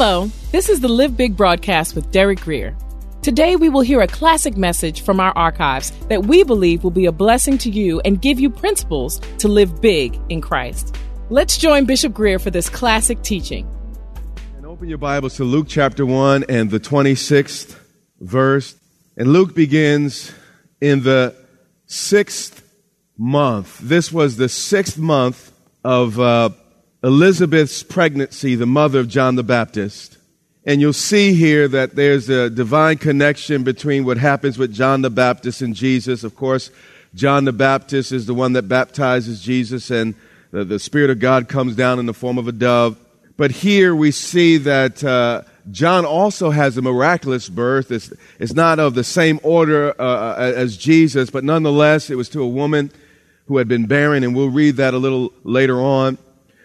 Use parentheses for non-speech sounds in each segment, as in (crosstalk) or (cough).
Hello, this is the Live Big broadcast with Derek Grier. Today, we will hear a classic message from our archives that we believe will be a blessing to you and give you principles to live big in Christ. Let's join Bishop Grier for this classic teaching. And open your Bibles to Luke chapter 1 and the 26th verse. And Luke begins in the sixth month. This was the sixth month of uh, Elizabeth's pregnancy, the mother of John the Baptist. And you'll see here that there's a divine connection between what happens with John the Baptist and Jesus. Of course, John the Baptist is the one that baptizes Jesus, and the, the Spirit of God comes down in the form of a dove. But here we see that uh, John also has a miraculous birth. It's, it's not of the same order uh, as Jesus, but nonetheless, it was to a woman who had been barren, and we'll read that a little later on.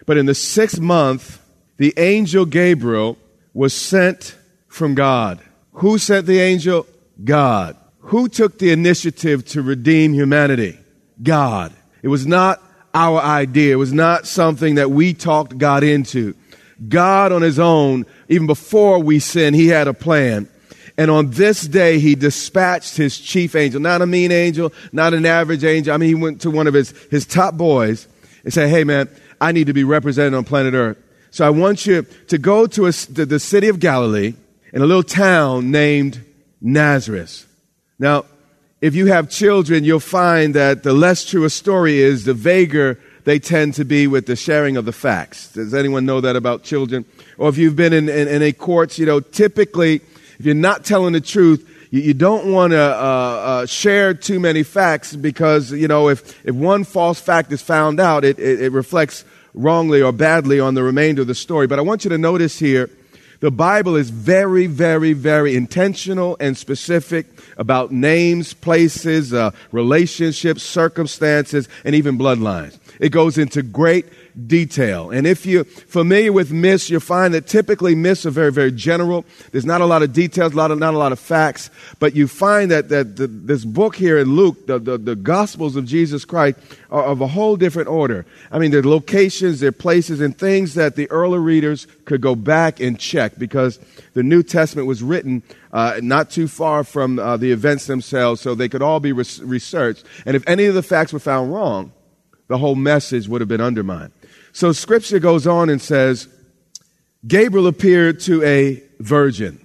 But in the sixth month, the angel Gabriel was sent from God. Who sent the angel? God. Who took the initiative to redeem humanity? God. It was not our idea. It was not something that we talked God into. God on his own, even before we sinned, he had a plan. And on this day, he dispatched his chief angel, not a mean angel, not an average angel. I mean, he went to one of his, his top boys and said, Hey man, I need to be represented on planet earth. So I want you to go to, a, the city of Galilee in a little town named Nazareth. Now, if you have children, you'll find that the less true a story is, the vaguer they tend to be with the sharing of the facts. Does anyone know that about children? Or if you've been in, in, in a court, you know, typically, if you're not telling the truth, you, you don't want to uh, uh, share too many facts because, you know, if, if one false fact is found out, it, it, it reflects wrongly or badly on the remainder of the story. But I want you to notice here the Bible is very, very, very intentional and specific about names, places, uh, relationships, circumstances, and even bloodlines. It goes into great detail. And if you're familiar with myths, you'll find that typically myths are very, very general. There's not a lot of details, a lot of, not a lot of facts. But you find that, that the, this book here in Luke, the, the, the Gospels of Jesus Christ, are of a whole different order. I mean, there are locations, there are places, and things that the early readers could go back and check because the New Testament was written uh, not too far from uh, the events themselves, so they could all be re- researched. And if any of the facts were found wrong, the whole message would have been undermined. So scripture goes on and says, Gabriel appeared to a virgin.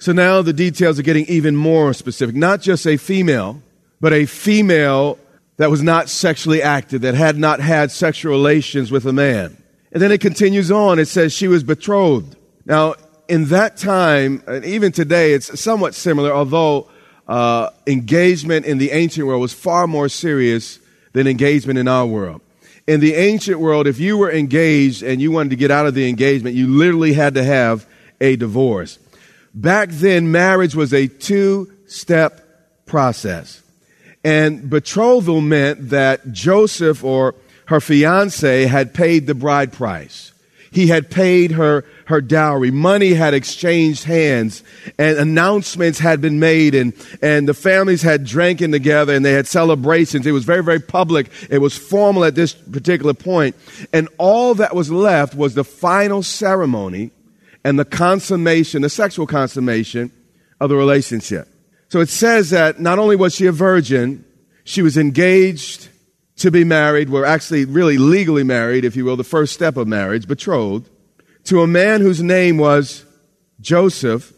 So now the details are getting even more specific. Not just a female, but a female that was not sexually active, that had not had sexual relations with a man. And then it continues on. It says she was betrothed. Now, in that time, and even today, it's somewhat similar, although uh, engagement in the ancient world was far more serious than engagement in our world. In the ancient world, if you were engaged and you wanted to get out of the engagement, you literally had to have a divorce. Back then, marriage was a two step process. And betrothal meant that Joseph or her fiance had paid the bride price. He had paid her her dowry. Money had exchanged hands and announcements had been made and, and the families had drinking together and they had celebrations. It was very, very public. It was formal at this particular point. And all that was left was the final ceremony and the consummation, the sexual consummation of the relationship. So it says that not only was she a virgin, she was engaged to be married, were actually really legally married, if you will, the first step of marriage, betrothed, to a man whose name was Joseph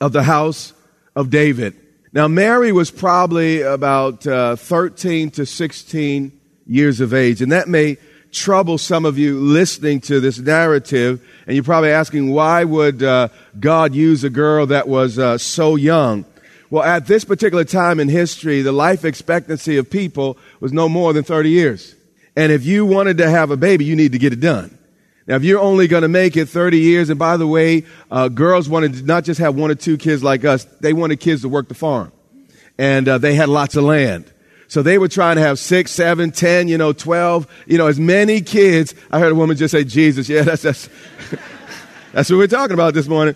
of the house of David. Now, Mary was probably about uh, 13 to 16 years of age, and that may trouble some of you listening to this narrative, and you're probably asking, why would uh, God use a girl that was uh, so young? Well, at this particular time in history, the life expectancy of people was no more than 30 years. And if you wanted to have a baby, you need to get it done. Now, if you're only going to make it 30 years, and by the way, uh, girls wanted to not just have one or two kids like us, they wanted kids to work the farm. And uh, they had lots of land. So they were trying to have six, seven, ten, you know, 12, you know, as many kids. I heard a woman just say, Jesus. Yeah, (laughs) that's, that's, that's what we're talking about this morning.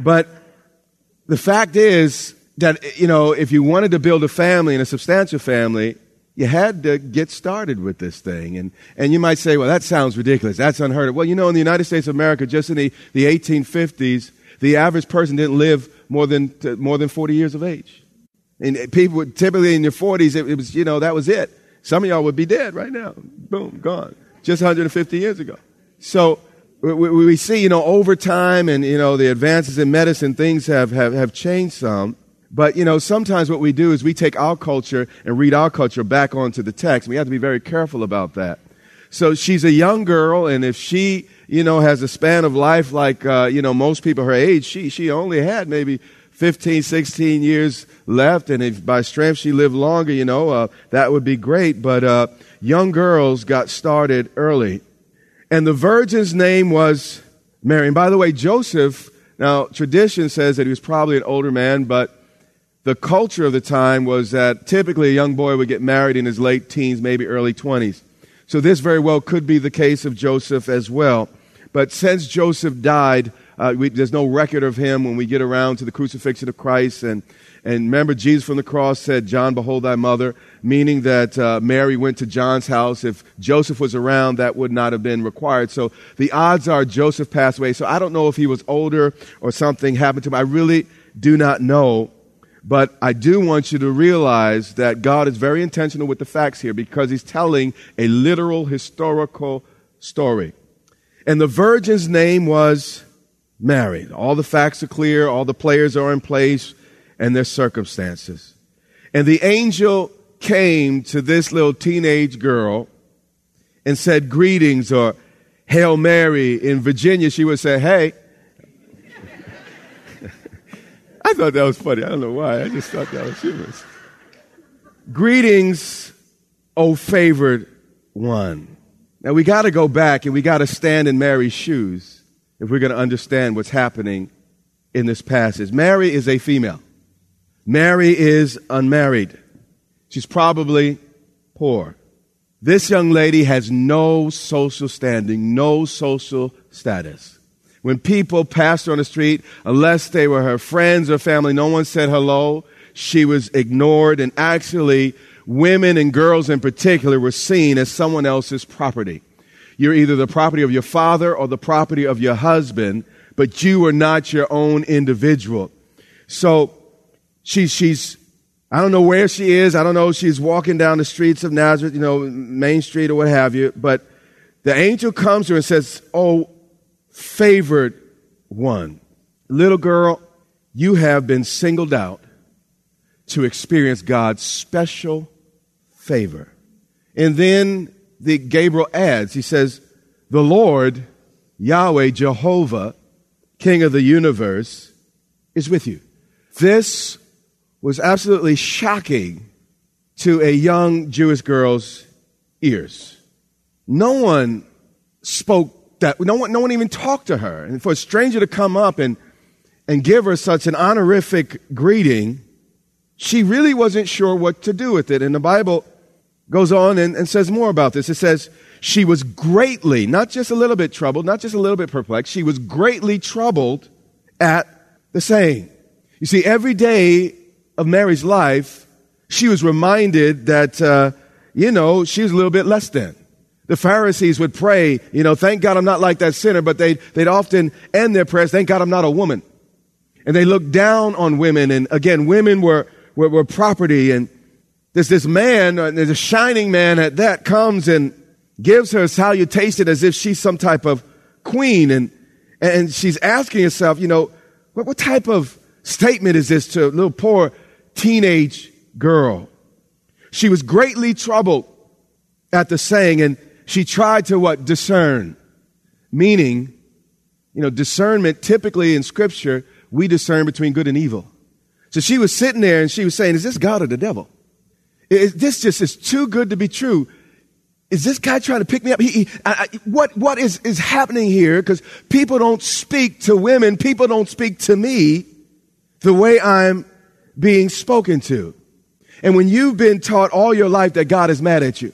But the fact is that, you know, if you wanted to build a family and a substantial family, you had to get started with this thing. And, and you might say, well, that sounds ridiculous. That's unheard of. Well, you know, in the United States of America, just in the, the 1850s, the average person didn't live more than, more than 40 years of age. And people would, typically in their 40s, it, it was, you know, that was it. Some of y'all would be dead right now. Boom, gone. Just 150 years ago. So we, we, see, you know, over time and, you know, the advances in medicine, things have, have, have changed some. But, you know, sometimes what we do is we take our culture and read our culture back onto the text. We have to be very careful about that. So she's a young girl, and if she, you know, has a span of life like, uh, you know, most people her age, she, she only had maybe 15, 16 years left, and if by strength she lived longer, you know, uh, that would be great. But uh, young girls got started early. And the virgin's name was Mary. And by the way, Joseph, now tradition says that he was probably an older man, but the culture of the time was that typically a young boy would get married in his late teens, maybe early 20s. So this very well could be the case of Joseph as well. But since Joseph died, uh, we, there's no record of him when we get around to the crucifixion of Christ. And, and remember, Jesus from the cross said, John, behold thy mother, meaning that uh, Mary went to John's house. If Joseph was around, that would not have been required. So the odds are Joseph passed away. So I don't know if he was older or something happened to him. I really do not know. But I do want you to realize that God is very intentional with the facts here because he's telling a literal historical story. And the virgin's name was Mary. All the facts are clear, all the players are in place, and their circumstances. And the angel came to this little teenage girl and said, Greetings, or Hail Mary. In Virginia, she would say, Hey. (laughs) I thought that was funny. I don't know why. I just thought that was humorous. Greetings, O favored one. Now we got to go back and we got to stand in Mary's shoes if we're going to understand what's happening in this passage. Mary is a female. Mary is unmarried. She's probably poor. This young lady has no social standing, no social status. When people passed her on the street, unless they were her friends or family, no one said hello. She was ignored, and actually, women and girls in particular were seen as someone else's property. You're either the property of your father or the property of your husband, but you are not your own individual. So she's, she's, I don't know where she is. I don't know. She's walking down the streets of Nazareth, you know, Main Street or what have you. But the angel comes to her and says, Oh, favored one, little girl, you have been singled out to experience God's special favor. And then the Gabriel adds, he says, the Lord, Yahweh, Jehovah, King of the universe, is with you. This was absolutely shocking to a young Jewish girl's ears. No one spoke that, no one, no one even talked to her. And for a stranger to come up and, and give her such an honorific greeting, she really wasn't sure what to do with it. And the Bible goes on and, and says more about this. It says, she was greatly, not just a little bit troubled, not just a little bit perplexed, she was greatly troubled at the saying. You see, every day of Mary's life, she was reminded that, uh, you know, she was a little bit less than. The Pharisees would pray, you know, thank God I'm not like that sinner, but they'd, they'd often end their prayers, thank God I'm not a woman. And they looked down on women, and again, women were, were, were property, and there's this man, uh, there's a shining man at that, comes and gives her salutation as if she's some type of queen. And, and she's asking herself, you know, what, what type of statement is this to a little poor teenage girl? She was greatly troubled at the saying, and she tried to what? Discern. Meaning, you know, discernment typically in scripture, we discern between good and evil. So she was sitting there and she was saying, Is this God or the devil? Is, this just is too good to be true. Is this guy trying to pick me up? He, he, I, I, what, what is, is happening here? Because people don't speak to women, people don't speak to me the way I'm being spoken to. And when you've been taught all your life that God is mad at you,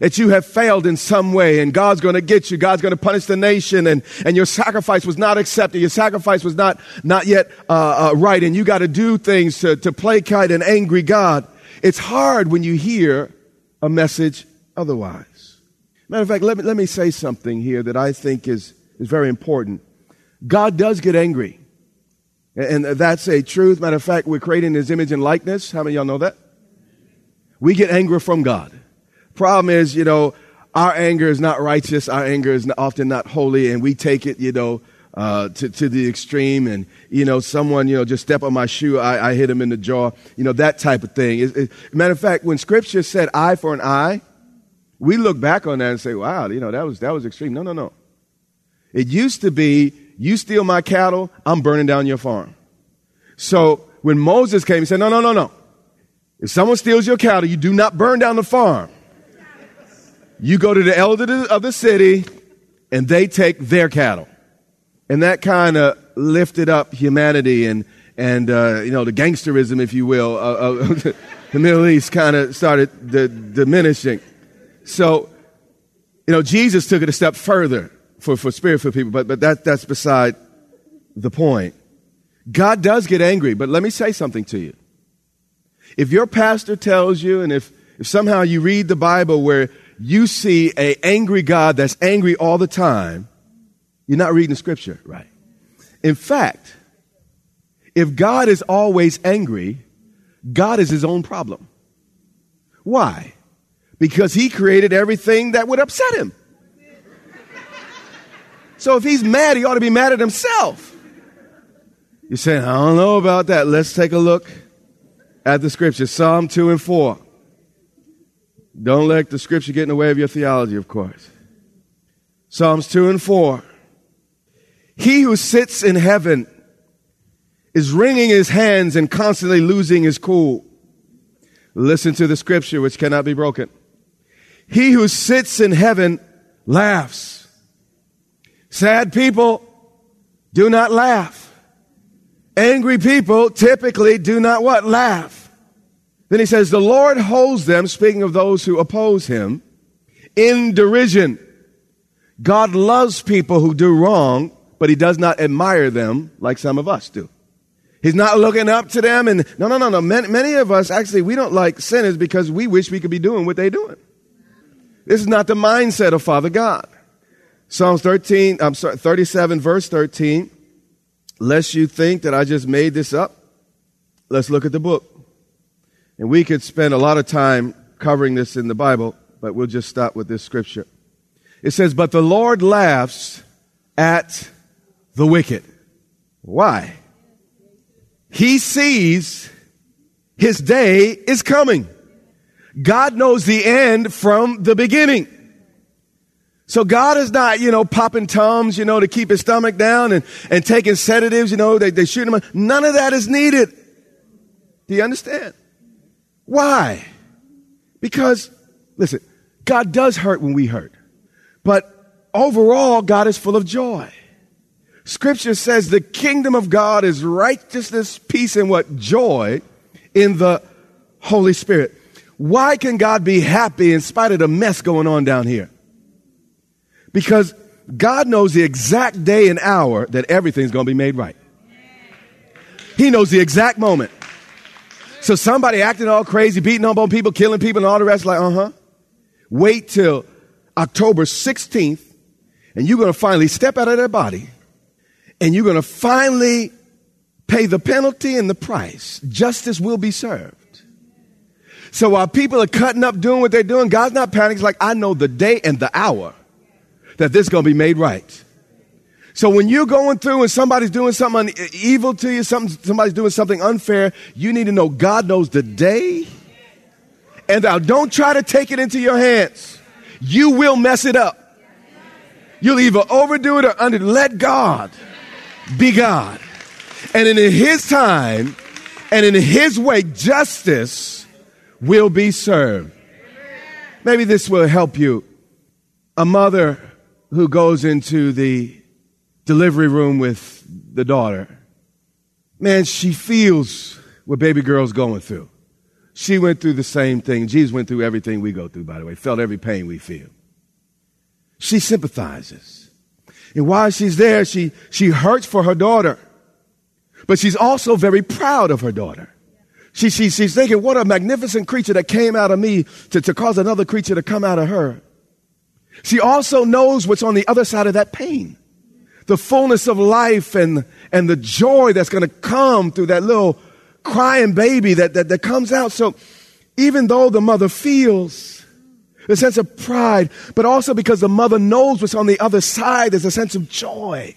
that you have failed in some way and God's going to get you. God's going to punish the nation and, and your sacrifice was not accepted. Your sacrifice was not, not yet uh, uh, right and you got to do things to, to placate an angry God. It's hard when you hear a message otherwise. Matter of fact, let me, let me say something here that I think is, is very important. God does get angry. And that's a truth. Matter of fact, we're creating his image and likeness. How many y'all know that? We get anger from God. Problem is, you know, our anger is not righteous. Our anger is often not holy, and we take it, you know, uh, to, to the extreme. And, you know, someone, you know, just step on my shoe, I, I hit him in the jaw. You know, that type of thing. It, it, matter of fact, when scripture said eye for an eye, we look back on that and say, wow, you know, that was, that was extreme. No, no, no. It used to be, you steal my cattle, I'm burning down your farm. So when Moses came, he said, no, no, no, no. If someone steals your cattle, you do not burn down the farm. You go to the elder of the city and they take their cattle. And that kind of lifted up humanity and, and uh, you know, the gangsterism, if you will, of the Middle East kind of started d- diminishing. So, you know, Jesus took it a step further for, for spiritual people, but, but that, that's beside the point. God does get angry, but let me say something to you. If your pastor tells you, and if, if somehow you read the Bible where you see a angry God that's angry all the time, you're not reading the scripture right. In fact, if God is always angry, God is his own problem. Why? Because he created everything that would upset him. So if he's mad, he ought to be mad at himself. You say, I don't know about that. Let's take a look at the scripture Psalm 2 and 4. Don't let the scripture get in the way of your theology, of course. Psalms 2 and 4. He who sits in heaven is wringing his hands and constantly losing his cool. Listen to the scripture which cannot be broken. He who sits in heaven laughs. Sad people do not laugh. Angry people typically do not what? Laugh. Then he says, The Lord holds them, speaking of those who oppose him, in derision. God loves people who do wrong, but he does not admire them like some of us do. He's not looking up to them and no, no, no, no. Many, many of us actually, we don't like sinners because we wish we could be doing what they're doing. This is not the mindset of Father God. Psalms 13, I'm sorry, 37 verse 13. Lest you think that I just made this up, let's look at the book. And we could spend a lot of time covering this in the Bible, but we'll just stop with this scripture. It says, But the Lord laughs at the wicked. Why? He sees his day is coming. God knows the end from the beginning. So God is not, you know, popping Tums, you know, to keep his stomach down and, and taking sedatives, you know, they, they shoot him. None of that is needed. Do you understand? Why? Because, listen, God does hurt when we hurt. But overall, God is full of joy. Scripture says the kingdom of God is righteousness, peace, and what? Joy in the Holy Spirit. Why can God be happy in spite of the mess going on down here? Because God knows the exact day and hour that everything's going to be made right. He knows the exact moment. So somebody acting all crazy, beating up on people, killing people, and all the rest, like, uh huh. Wait till October 16th, and you're going to finally step out of their body, and you're going to finally pay the penalty and the price. Justice will be served. So while people are cutting up doing what they're doing, God's not panicking. He's like, I know the day and the hour that this is going to be made right. So when you're going through and somebody's doing something evil to you, something, somebody's doing something unfair, you need to know God knows the day. And now don't try to take it into your hands. You will mess it up. You'll either overdo it or under. Let God be God. And in His time and in His way, justice will be served. Maybe this will help you. A mother who goes into the delivery room with the daughter, man, she feels what baby girl's going through. She went through the same thing. Jesus went through everything we go through, by the way, felt every pain we feel. She sympathizes. And while she's there, she, she hurts for her daughter. But she's also very proud of her daughter. She, she, she's thinking, what a magnificent creature that came out of me to, to cause another creature to come out of her. She also knows what's on the other side of that pain. The fullness of life and, and the joy that's going to come through that little crying baby that, that, that comes out. So even though the mother feels a sense of pride, but also because the mother knows what's on the other side, there's a sense of joy.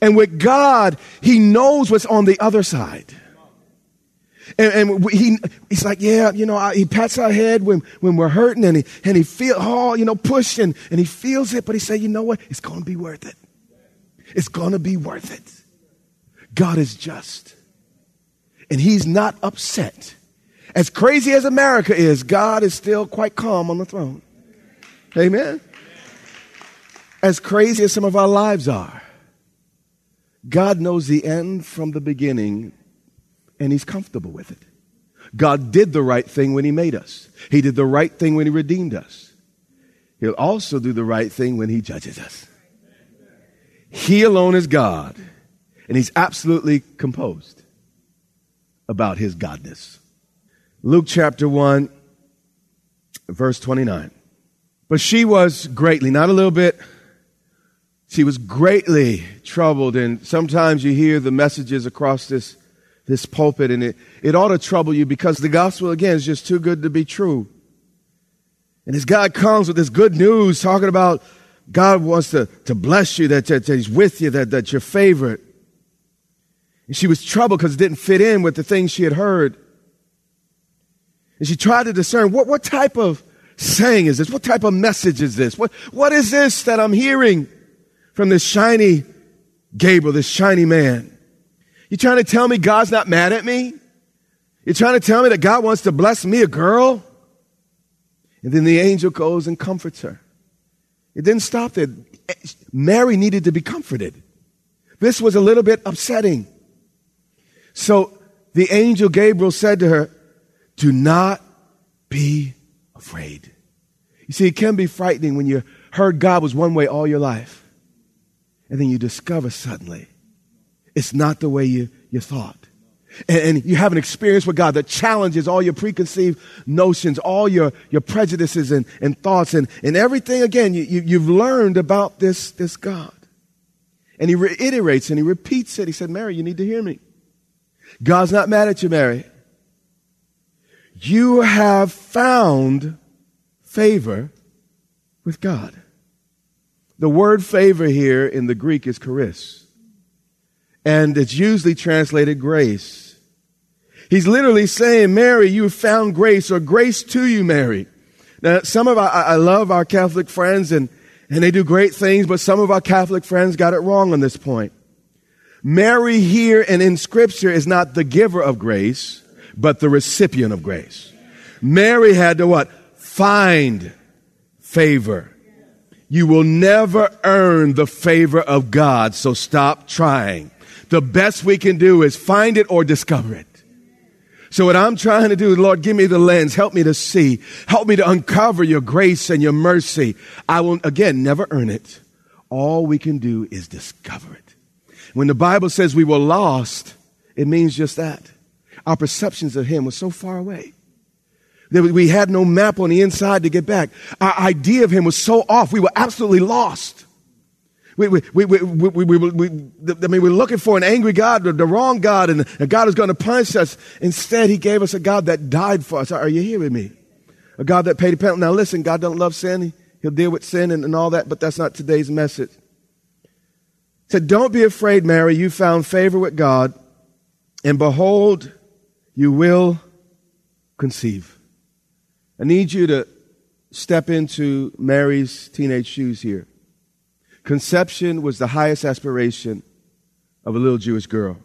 And with God, He knows what's on the other side. And, and he, he's like, yeah, you know, I, he pats our head when, when we're hurting and he, and he feel, oh, you know, pushing and he feels it, but he said, you know what? It's going to be worth it. It's going to be worth it. God is just. And he's not upset. As crazy as America is, God is still quite calm on the throne. Amen. As crazy as some of our lives are, God knows the end from the beginning and he's comfortable with it. God did the right thing when he made us. He did the right thing when he redeemed us. He'll also do the right thing when he judges us. He alone is God, and he's absolutely composed about his godness. Luke chapter 1, verse 29. But she was greatly, not a little bit, she was greatly troubled. And sometimes you hear the messages across this this pulpit and it, it ought to trouble you because the gospel again is just too good to be true. And as God comes with this good news talking about God wants to, to bless you, that, that, that He's with you, that, that you're favored. And she was troubled because it didn't fit in with the things she had heard. And she tried to discern what, what type of saying is this? What type of message is this? What, what is this that I'm hearing from this shiny Gabriel, this shiny man? You trying to tell me God's not mad at me? You're trying to tell me that God wants to bless me, a girl? And then the angel goes and comforts her. It didn't stop there. Mary needed to be comforted. This was a little bit upsetting. So the angel Gabriel said to her, Do not be afraid. You see, it can be frightening when you heard God was one way all your life, and then you discover suddenly it's not the way you, you thought. And, and, you have an experience with God that challenges all your preconceived notions, all your, your prejudices and, and thoughts, and, and everything again you, you, you've learned about this, this God. And he reiterates and he repeats it. He said, Mary, you need to hear me. God's not mad at you, Mary. You have found favor with God. The word favor here in the Greek is charis and it's usually translated grace. He's literally saying, Mary, you found grace or grace to you, Mary. Now, some of our, I love our Catholic friends and, and they do great things, but some of our Catholic friends got it wrong on this point. Mary here and in scripture is not the giver of grace, but the recipient of grace. Mary had to what? Find favor. You will never earn the favor of God, so stop trying the best we can do is find it or discover it. So what I'm trying to do, is, Lord, give me the lens. Help me to see. Help me to uncover your grace and your mercy. I will, again, never earn it. All we can do is discover it. When the Bible says we were lost, it means just that. Our perceptions of Him were so far away that we had no map on the inside to get back. Our idea of Him was so off. We were absolutely lost. We, we, we, we, we, I mean, we're looking for an angry God, the, wrong God, and a God is going to punish us. Instead, He gave us a God that died for us. Are you hearing me? A God that paid a penalty. Now, listen, God don't love sin. He, he'll deal with sin and, and all that, but that's not today's message. He said, Don't be afraid, Mary. You found favor with God, and behold, you will conceive. I need you to step into Mary's teenage shoes here. Conception was the highest aspiration of a little Jewish girl.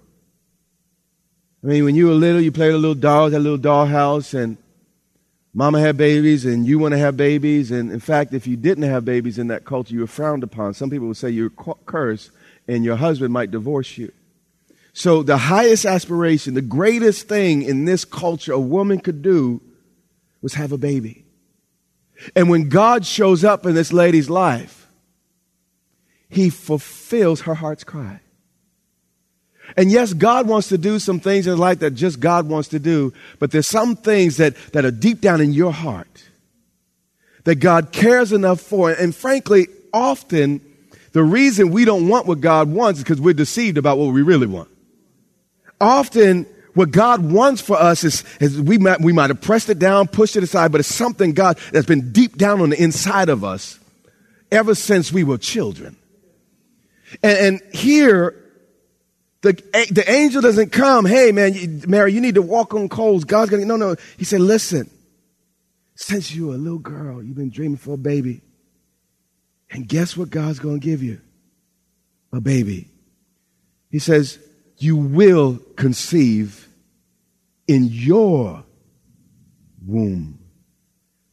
I mean, when you were little, you played a little doll, a little dollhouse, and mama had babies, and you want to have babies. And in fact, if you didn't have babies in that culture, you were frowned upon. Some people would say you were cursed, and your husband might divorce you. So, the highest aspiration, the greatest thing in this culture a woman could do was have a baby. And when God shows up in this lady's life, he fulfills her heart's cry. And yes, God wants to do some things in life that just God wants to do, but there's some things that, that are deep down in your heart that God cares enough for. And frankly, often the reason we don't want what God wants is because we're deceived about what we really want. Often what God wants for us is, is we, might, we might have pressed it down, pushed it aside, but it's something God that's been deep down on the inside of us ever since we were children. And, and here, the, the angel doesn't come, hey man, Mary, you need to walk on coals. God's gonna, no, no. He said, listen, since you were a little girl, you've been dreaming for a baby. And guess what God's gonna give you? A baby. He says, you will conceive in your womb.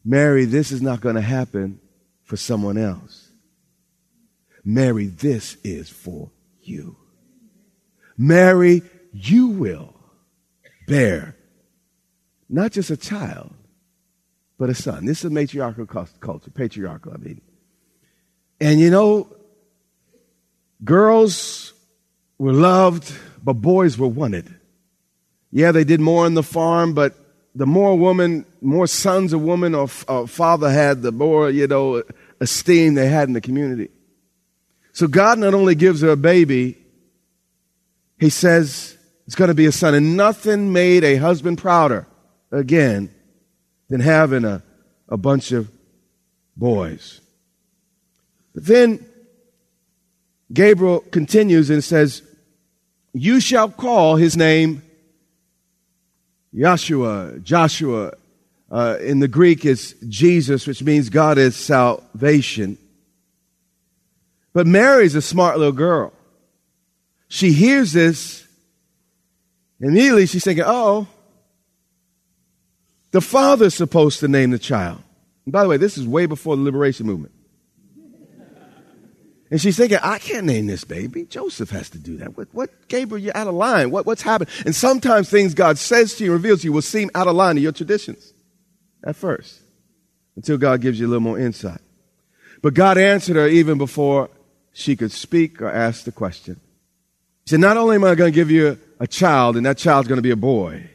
Mary, this is not going to happen for someone else. Mary, this is for you. Mary, you will bear not just a child, but a son. This is a matriarchal culture, patriarchal, I mean. And you know, girls were loved but boys were wanted. Yeah, they did more on the farm, but the more woman, more sons a woman or, or father had, the more, you know, esteem they had in the community. So God not only gives her a baby, he says it's going to be a son. And nothing made a husband prouder, again, than having a, a bunch of boys. But then Gabriel continues and says, you shall call his name Yeshua, Joshua. Uh, in the Greek, is Jesus, which means God is salvation. But Mary's a smart little girl. She hears this. Immediately she's thinking, oh, the father's supposed to name the child. And by the way, this is way before the liberation movement. And she's thinking, I can't name this baby. Joseph has to do that. What, what Gabriel, you're out of line. What, what's happened? And sometimes things God says to you, reveals to you, will seem out of line to your traditions at first until God gives you a little more insight. But God answered her even before she could speak or ask the question. He said, Not only am I going to give you a child, and that child's going to be a boy,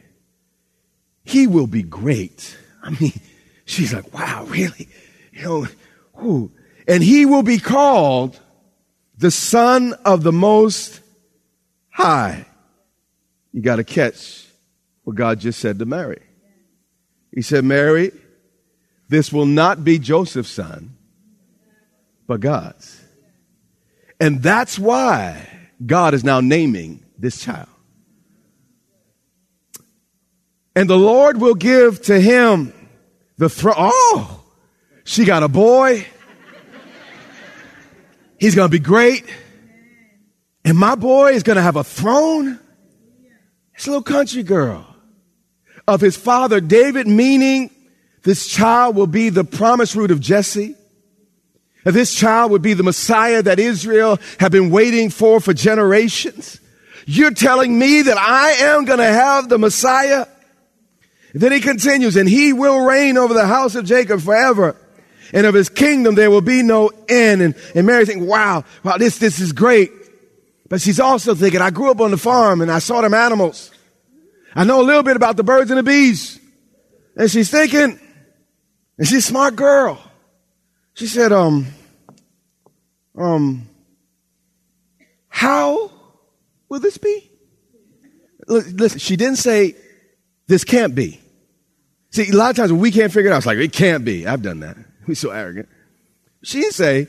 he will be great. I mean, she's like, wow, really? You know, who? And he will be called the Son of the Most High. You got to catch what God just said to Mary. He said, Mary, this will not be Joseph's son, but God's. And that's why God is now naming this child. And the Lord will give to him the throne. Oh, she got a boy He's going to be great. And my boy is going to have a throne. This little country girl of his father David, meaning this child will be the promised root of Jesse. That this child would be the Messiah that Israel had been waiting for for generations. You're telling me that I am going to have the Messiah? then he continues, and he will reign over the house of Jacob forever and of his kingdom there will be no end. And, and Mary's thinking, wow, wow, this, this is great. But she's also thinking, I grew up on the farm and I saw them animals. I know a little bit about the birds and the bees. And she's thinking, and she's a smart girl. She said, um, um, How will this be? Listen, she didn't say, this can't be. See, a lot of times when we can't figure it out, it's like, it can't be. I've done that. (laughs) We're so arrogant. She didn't say,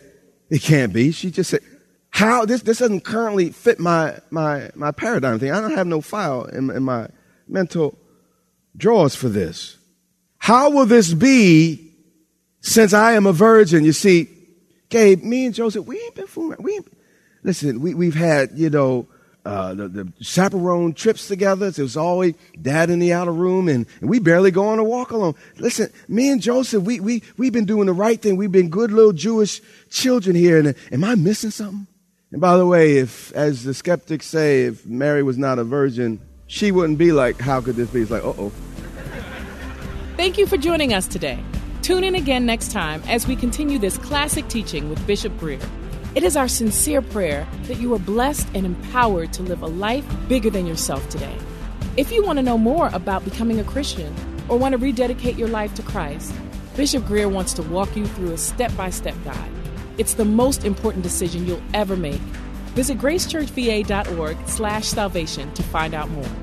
it can't be. She just said, how, this, this doesn't currently fit my, my, my paradigm thing. I don't have no file in, in my mental drawers for this. How will this be since I am a virgin? You see, Gabe, me and Joseph, we ain't been fooling. We ain't, listen, we, we've had, you know, uh, the, the chaperone trips together. It was always dad in the outer room, and, and we barely go on a walk alone. Listen, me and Joseph, we, we, we've been doing the right thing. We've been good little Jewish children here. And am I missing something? And by the way, if, as the skeptics say, if Mary was not a virgin, she wouldn't be like, how could this be? It's like, uh oh. Thank you for joining us today. Tune in again next time as we continue this classic teaching with Bishop Grier. It is our sincere prayer that you are blessed and empowered to live a life bigger than yourself today. If you want to know more about becoming a Christian or want to rededicate your life to Christ, Bishop Grier wants to walk you through a step by step guide it's the most important decision you'll ever make. Visit gracechurchva.org slash salvation to find out more.